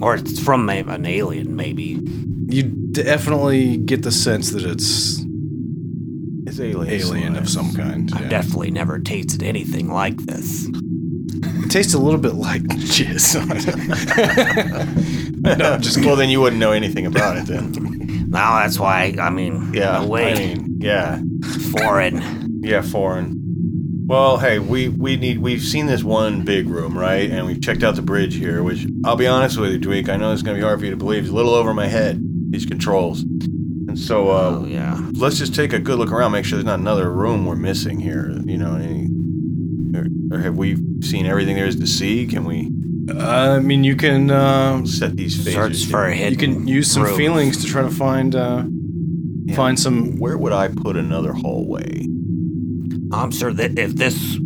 or it's from a- an alien, maybe. you definitely get the sense that it's It's alien. alien of some kind I've yeah. definitely never tasted anything like this. It tastes a little bit like jizz no just well, then you wouldn't know anything about it then. Now that's why I mean, Yeah. no way, I mean, yeah. foreign. Yeah, foreign. Well, hey, we we need we've seen this one big room, right? And we've checked out the bridge here, which I'll be honest with you, Dweek, I know it's gonna be hard for you to believe. It's a little over my head, these controls. And so uh oh yeah. let's just take a good look around, make sure there's not another room we're missing here. You know, any or, or have we seen everything there is to see? Can we i mean you can uh, set these phasers? Search for a here? hidden. you can use some room. feelings to try to find uh Yeah. find some Where would I put another hallway? I'm sure that if this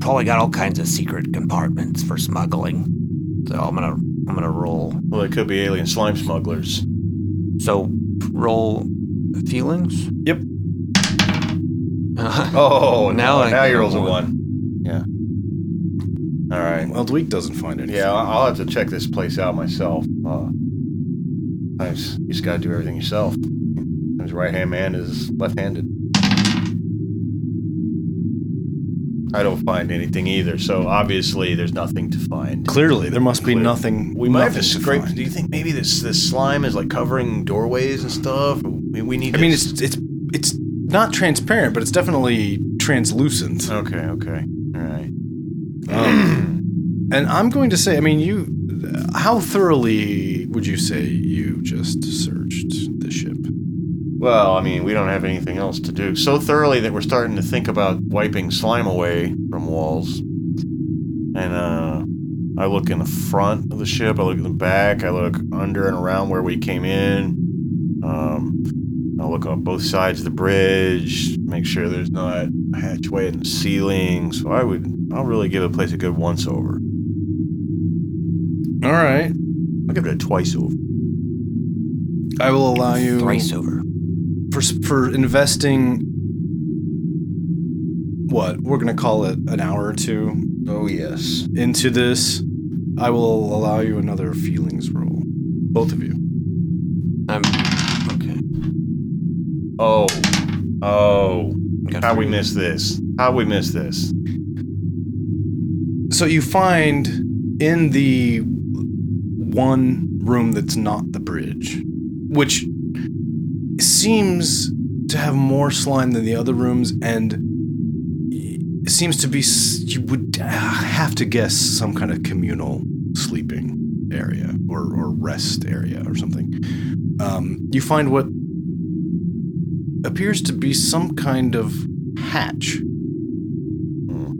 probably got all kinds of secret compartments for smuggling. So I'm gonna I'm gonna roll. Well, it could be alien slime smugglers. So roll feelings. Yep. Uh, Oh, Now I now get you a rolls a one. All right. well Dweek doesn't find anything Yeah, I'll have to check this place out myself. Uh, sometimes you just got to do everything yourself. His right hand man is left handed. I don't find anything either, so obviously there's nothing to find. clearly there must be Clear. nothing We might have to nothing scrape. Do you think maybe this this slime is like covering doorways and stuff? We, we need. I mean, it's it's it's not transparent, but it's definitely translucent. okay. Okay. All right. Um, and I'm going to say, I mean, you, how thoroughly would you say you just searched the ship? Well, I mean, we don't have anything else to do. So thoroughly that we're starting to think about wiping slime away from walls. And uh, I look in the front of the ship, I look in the back, I look under and around where we came in. Um, I look on both sides of the bridge, make sure there's not a hatchway in the ceiling. So I would, I'll really give a place a good once over. All right, I'll give it a twice over. I will allow you Thrice over. for for investing. What we're gonna call it an hour or two Oh yes. into this. I will allow you another feelings roll. both of you. I'm okay. Oh, oh, how we miss this? How we miss this? So you find in the one room that's not the bridge, which seems to have more slime than the other rooms, and it seems to be you would have to guess some kind of communal sleeping area or, or rest area or something. Um, you find what appears to be some kind of hatch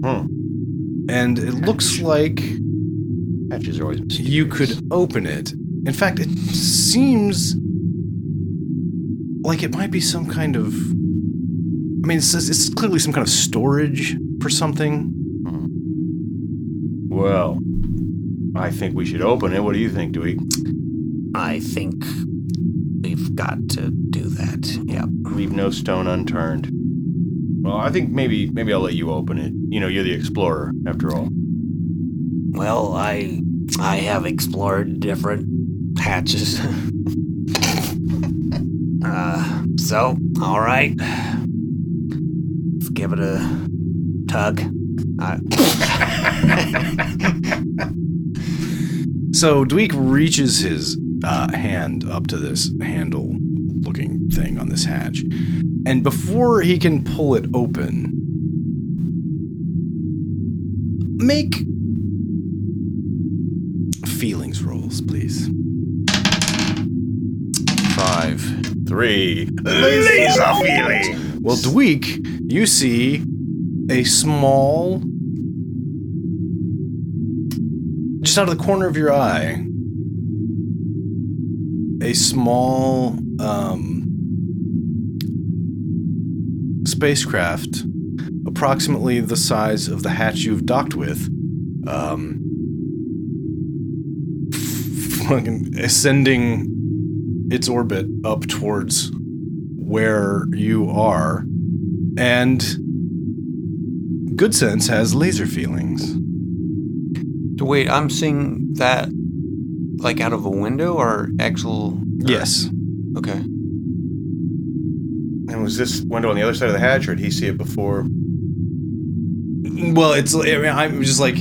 Hmm. And it looks like Hatches are always you could open it. In fact, it seems like it might be some kind of. I mean, it's, it's clearly some kind of storage for something. Hmm. Well, I think we should open it. What do you think, Dweek? I think we've got to do that. Yep. Leave no stone unturned. Well, I think maybe maybe I'll let you open it. You know, you're the explorer after all. Well, I I have explored different hatches. uh, so all right, let's give it a tug. Uh, So Dweek reaches his uh, hand up to this handle looking thing on this hatch. And before he can pull it open, make feelings rolls, please. Five. Three. Laser feeling. Well, Dweek, you see a small, just out of the corner of your eye, a small um, spacecraft, approximately the size of the hatch you've docked with, um, fucking ascending its orbit up towards where you are, and Goodsense has laser feelings. So wait, I'm seeing that like out of a window or actual? Yes. Okay. And was this window on the other side of the hatch, or did he see it before? Well, it's. I mean, I'm just like.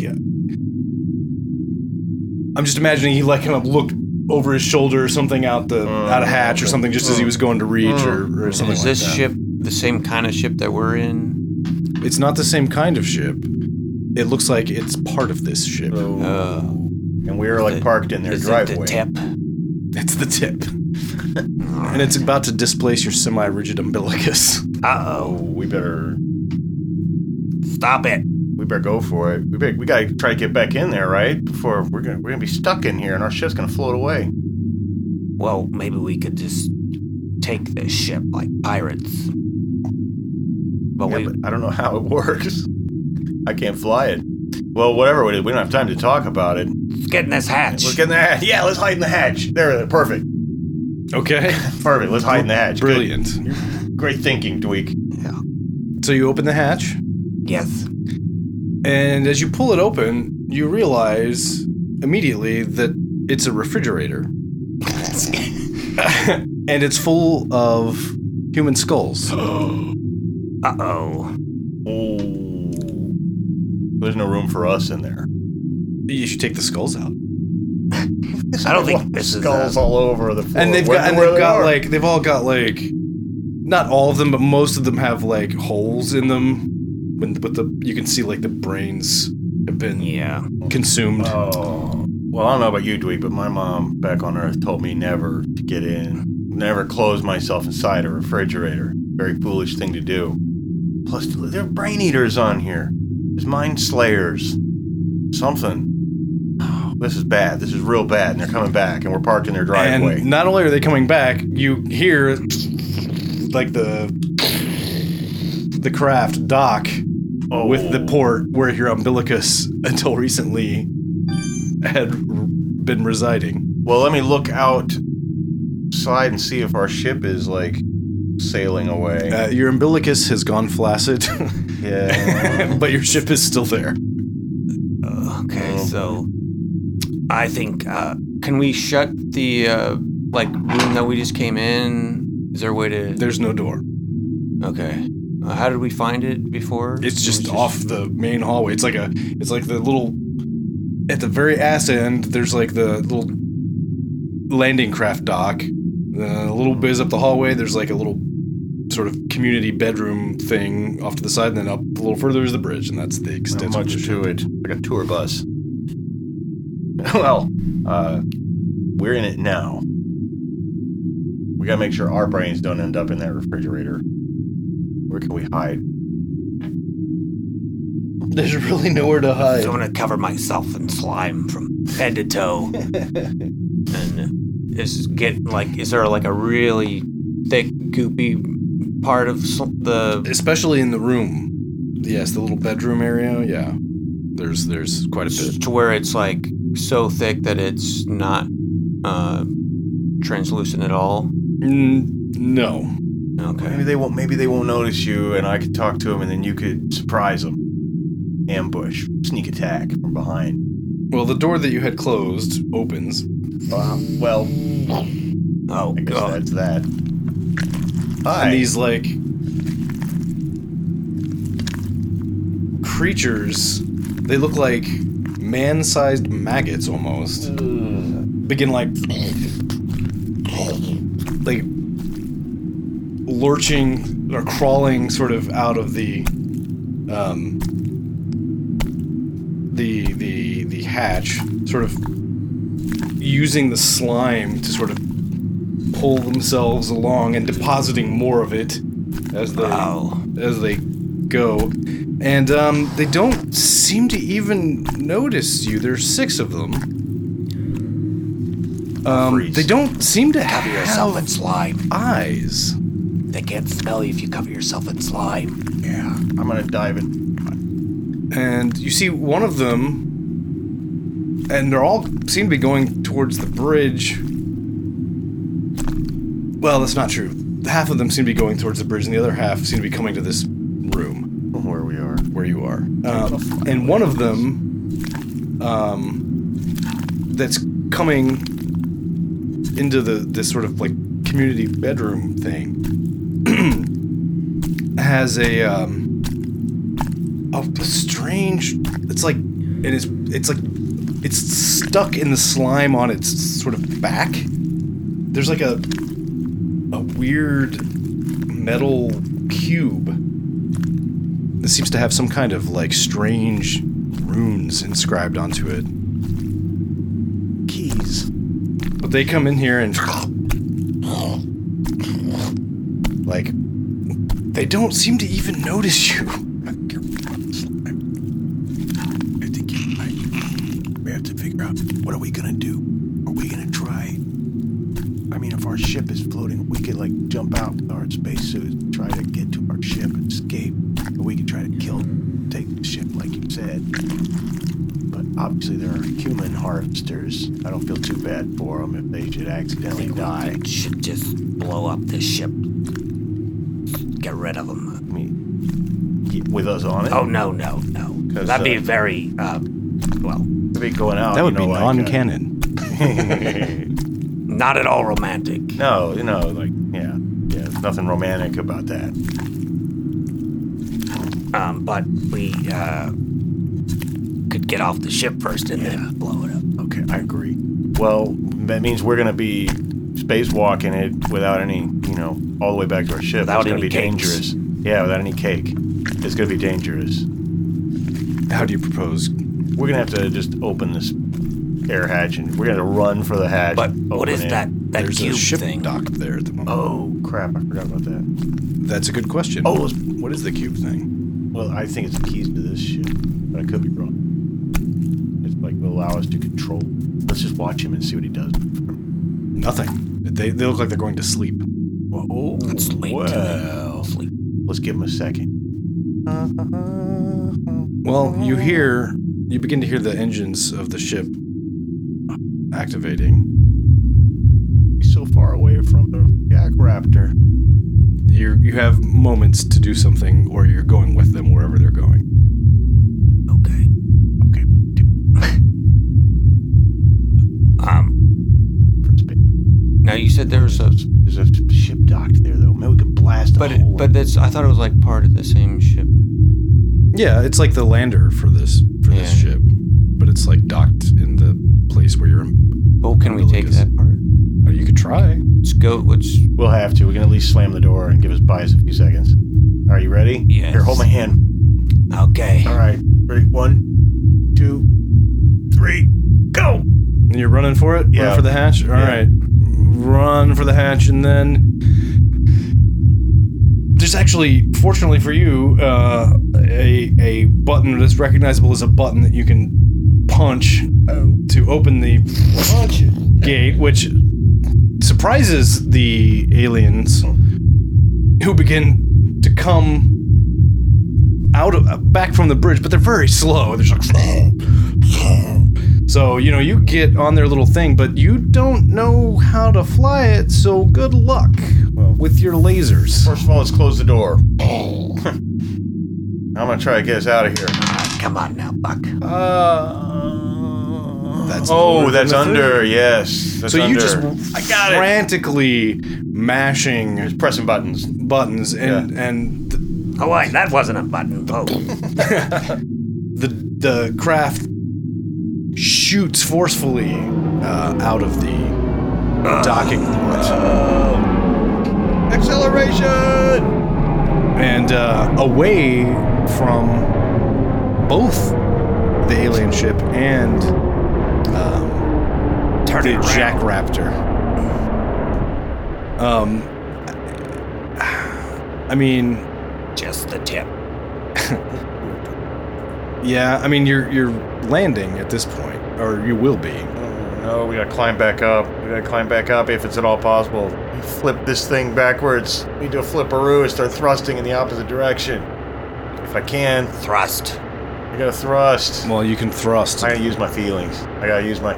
I'm just imagining he like kind of looked over his shoulder or something out the Uh, out a hatch or something just as he was going to reach or, or something Is like this that. ship the same kind of ship that we're in? It's not the same kind of ship. It looks like it's part of this ship. Oh. Uh, and we are like the- parked in their is driveway. it the tip? It's the tip, and it's about to displace your semi-rigid umbilicus. uh Oh, we better stop it. we better go for it. We better, we gotta try to get back in there, right? Before we're gonna we're gonna be stuck in here, and our ship's gonna float away. Well, maybe we could just take this ship like pirates. But Yeah, we but I don't know how it works. I can't fly it. Well, whatever it is, we don't have time to talk about it. let's get in this hatch. Let's get in the hatch. Yeah, let's hide in the hatch. There, perfect, Okay. perfect. Let's hide in the hatch. Good. Brilliant. Great thinking, Dweek. Yeah. So you open the hatch. yes. And as you pull it open, you realize immediately that it's a refrigerator. and it's full of human skulls. Uh oh. Oh, there's no room for us in there. You should take the skulls out. I don't think this is skulls a- all over the floor. And they've Where- got and they've they got are. like they've all got like not all of them, but most of them have like holes in them. When but the you can see like the brains have been Yeah. consumed. Oh, well, I don't know about you, Dweek, but my mom back on Earth told me never to get in, never close myself inside a refrigerator. Very foolish thing to do. Plus, there are brain eaters on here. There's mind slayers. Something. Oh, this is bad. This is real bad. And they're coming back, and we're parked in their driveway. And not only are they coming back, you hear like the the craft dock oh, with the port where your umbilicus until recently had been residing. Well, let me look outside and see if our ship is like sailing away. Uh, your umbilicus has gone flaccid, yeah. but your ship is still there. Okay, Oh. so I think uh, can we shut the uh, like room that we just came in? Is there a way to? There's no door. Okay. Uh, how did we find it before? It's It just off the main hallway. It's like a. It's like the little. At the very ass end, there's like the little landing craft dock. Uh, a little biz up the hallway, there's like a little sort of community bedroom thing off to the side, and then up a little further is the bridge, and that's the Not extent of the much to it. Like a tour bus. well, uh, we're in it now. We gotta make sure our brains don't end up in that refrigerator. Where can we hide? There's really nowhere to hide. So I'm gonna cover myself in slime from head to toe. And is get like is there like a really thick goopy part of s- the especially in the room. Yes, the little bedroom area. Yeah, there's there's quite a bit. to where it's like so thick that it's not uh translucent at all? Mm, no, Okay. Maybe they won't. Maybe they won't notice you, and I could talk to them, and then you could surprise them, ambush, sneak attack from behind. well, the door that you had closed opens. Uh, well, Oh I guess god. that's that. Hi. And these like creatures, they look like man-sized maggots almost. Begin like like lurching or crawling sort of out of the um the the the hatch, sort of using the slime to sort of pull themselves along and depositing more of it as they Oh. as they go. And um, they don't seem to even notice you. There's six of them. Um, Freeze. they don't seem to Cover yourself in have slime. eyes. They can't smell you if you cover yourself in slime. yeah, I'm gonna dive in. And you see one of them, and they're all seem to be going towards the bridge. Well, that's not true. Half of them seem to be going towards the bridge, and the other half seem to be coming to this room. Where we are. where you are. Um, and one of them, um, that's coming into the this sort of like community bedroom thing, has a um, a strange. It's like it is. It's like it's stuck in the slime on its sort of back. There's like a a weird metal cube this seems to have some kind of like strange runes inscribed onto it. Keys. But they come in here and like they don't seem to even notice you. I think you're. We have to figure out what are we gonna do. Are we gonna try? I mean, if our ship is floating, we could like jump out our spacesuits, try to get to our ship and escape. Or we could try to kill, take the ship, like you said. But obviously, there are human harvesters. I don't feel too bad for them if they should accidentally die. We should just blow up this ship. Get rid of them. I mean, with us on it. Oh no, no, no. That'd be uh, very uh, well, to be going out. That would you know, be like, uh, non-canon. not at all romantic. No, you know, like yeah, yeah. There's nothing romantic about that. Um, but we uh, could get off the ship first and then blow it up. Okay, I agree. Well, that means we're gonna be spacewalking it without any, you know, all the way back to our ship. Without it's gonna be cakes. dangerous. Yeah, without any cake. It's gonna be dangerous. How do you propose? We're gonna have to just open this air hatch and we're gonna run for the hatch. But what open is it. that that There's cube a ship thing? docked there at the moment. Oh crap! I forgot about that. That's a good question. Oh, what is the cube thing? Well, I think it's the keys to this ship, but I could be wrong. It's like will allow us to control. Let's just watch him and see what he does. Nothing. They, they look like they're going to sleep. Oh, It's late well. sleep. Let's give him a second. Well, you hear, you begin to hear the engines of the ship activating. He's so far away from the Jack Raptor. You you have moments to do something, or you're going with them wherever they're going. Okay. Okay. you said there was a, There's a ship docked there, though. Maybe we could blast a but hole. but that's I thought it was like part of the same ship. Yeah, it's like the lander for this for this Yeah. ship, but it's like docked in the place where you're. In, Oh, can we take Lucas. that part? or you could try. Let's go. Let's. we'll have to. We can at least slam the door and give us buy us a few seconds. Are you ready? Yes. Here, hold my hand. Okay. All right. Ready? One, two, three, go! And you're running for it. Yeah. Run for the hatch. All Yeah. Run for the hatch, and then there's actually, fortunately for you, uh, a a button that's recognizable as a button that you can punch to open the gate, which surprises the aliens who begin to come out of back from the bridge, but they're very slow. They're just like so, you know, you get on their little thing, but you don't know how to fly it, so good luck Well- with your lasers. First of all, let's close the door. I'm gonna try to get us out of here. Come on now, Buck. Uh, that's Oh, that's under. thing. Yes. That's So you just I got it. frantically mashing Just pressing buttons. buttons and and th- Oh wait, that wasn't a button. Oh, the the craft shoots forcefully uh, out of the docking port. Acceleration! and uh, away from both the alien ship and um, turn the around. Jack Raptor. Um, I mean, Just the tip. yeah, I mean you're you're landing at this point, or you will be. Oh, no, we gotta climb back up. We gotta climb back up if it's at all possible. Flip this thing backwards. We do a flipperoo and start thrusting in the opposite direction. If I can, Thrust. I gotta thrust. Well, you can thrust. I gotta use my feelings. I gotta use my.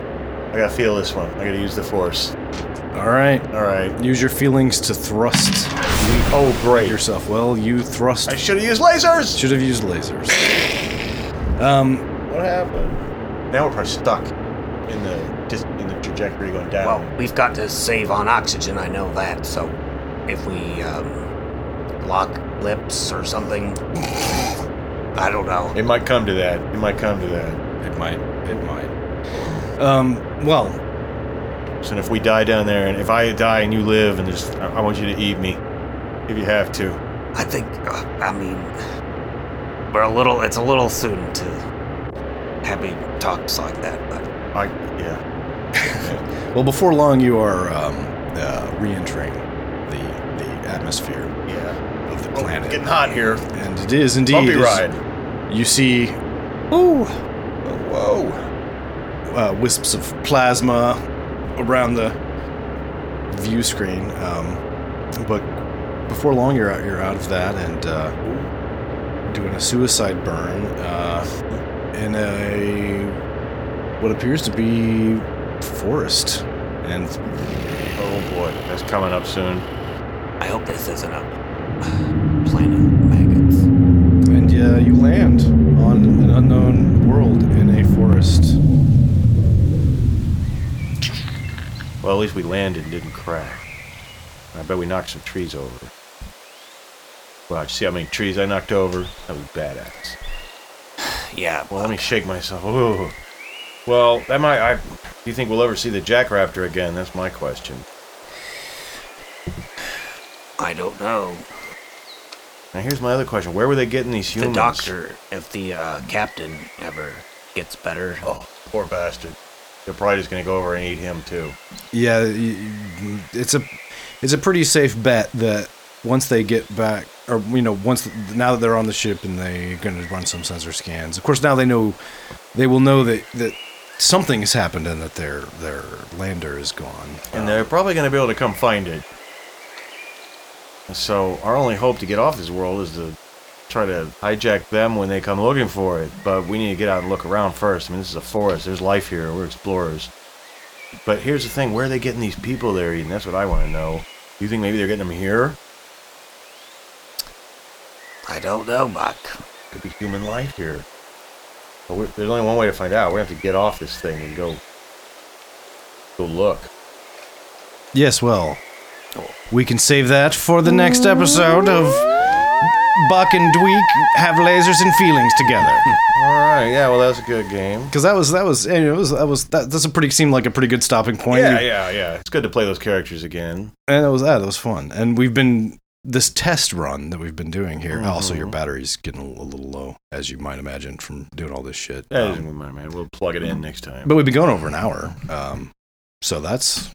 I gotta feel this one. I gotta use the force. All right, All right. use your feelings to thrust Oh, great. yourself. Well, you thrust. I should have used lasers. Should have used lasers. Um, What happened? Now we're probably stuck in the dis- in the trajectory going down. Well, we've got to save on oxygen. I know that. So, if we um, lock lips or something, I don't know. it might come to that. It might come to that. it might. It might. Um, well, So if we die down there, and if I die and you live, and just I, I want you to eat me, if you have to. I think. Uh, I mean, we're a little. It's a little soon to have me talks like that. But I yeah. Well, before long, you are um, uh, re-entering the the atmosphere Yeah. of the Oh, planet, it's getting hot here. and it is indeed. Bumpy ride. You see, ooh, whoa. uh, wisps of plasma around the view screen. Um, but before long, you're out. You're out of that and uh, doing a suicide burn uh, in a what appears to be forest. And Oh boy, that's coming up soon. I hope this isn't a planet of maggots. and yeah, you land on an unknown world in a forest. Well, at least we landed and didn't crash. I bet we knocked some trees over. Wow, see how many trees I knocked over? That was badass. Yeah. Well, let me shake myself. Ooh. Well, that might. I. Do you think we'll ever see the Jackraptor again? That's my question. I don't know. Now, here's my other question: Where were they getting these humans? The doctor, if the uh, captain ever gets better. Oh, poor bastard. They're probably just gonna go over and eat him too. Yeah, y- y- it's a it's a pretty safe bet that once they get back, or you know, once now that they're on the ship and they're going to run some sensor scans. Of course, now they know they will know that that something has happened and that their their lander is gone. And they're probably gonna be able to come find it. So our only hope to get off this world is to try to hijack them when they come looking for it. But we need to get out and look around first. I mean, this is a forest. There's life here. We're explorers. But here's the thing: where are they getting these people they're eating? That's what I want to know. You think maybe they're getting them here? I don't know, Buck. Could be human life here. But we're, there's only one way to find out. We have to get off this thing and go go look. Yes, well, we can save that for the next episode of Buck and Dweek have lasers and feelings together. Hmm. All right. Yeah. Well, that's a good game. Because that was that was and it was that was that that's a pretty seemed like a pretty good stopping point. Yeah. You- Yeah. Yeah. It's good to play those characters again. and it was ah, that. It was fun. And we've been this test run that we've been doing here. Also, your Mhm. battery's getting a little low, as you might imagine from doing all this shit. That Um, isn't man. We'll plug it in next time. but we've been going over an hour, um, so that's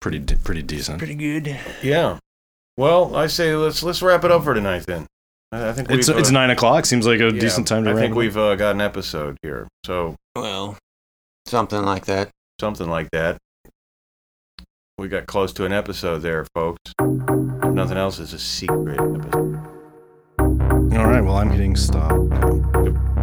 pretty de- pretty decent. Pretty good. Yeah. Well, I say let's let's wrap it up for tonight then. I I think It's we've, it's uh, nine o'clock. Seems like a yeah, decent time to. I wrap think it up. we've uh, got an episode here, so Well, something like that. something like that. We got close to an episode there, folks. Nothing else, it's a secret episode. All right. Well, I'm hitting stop. now.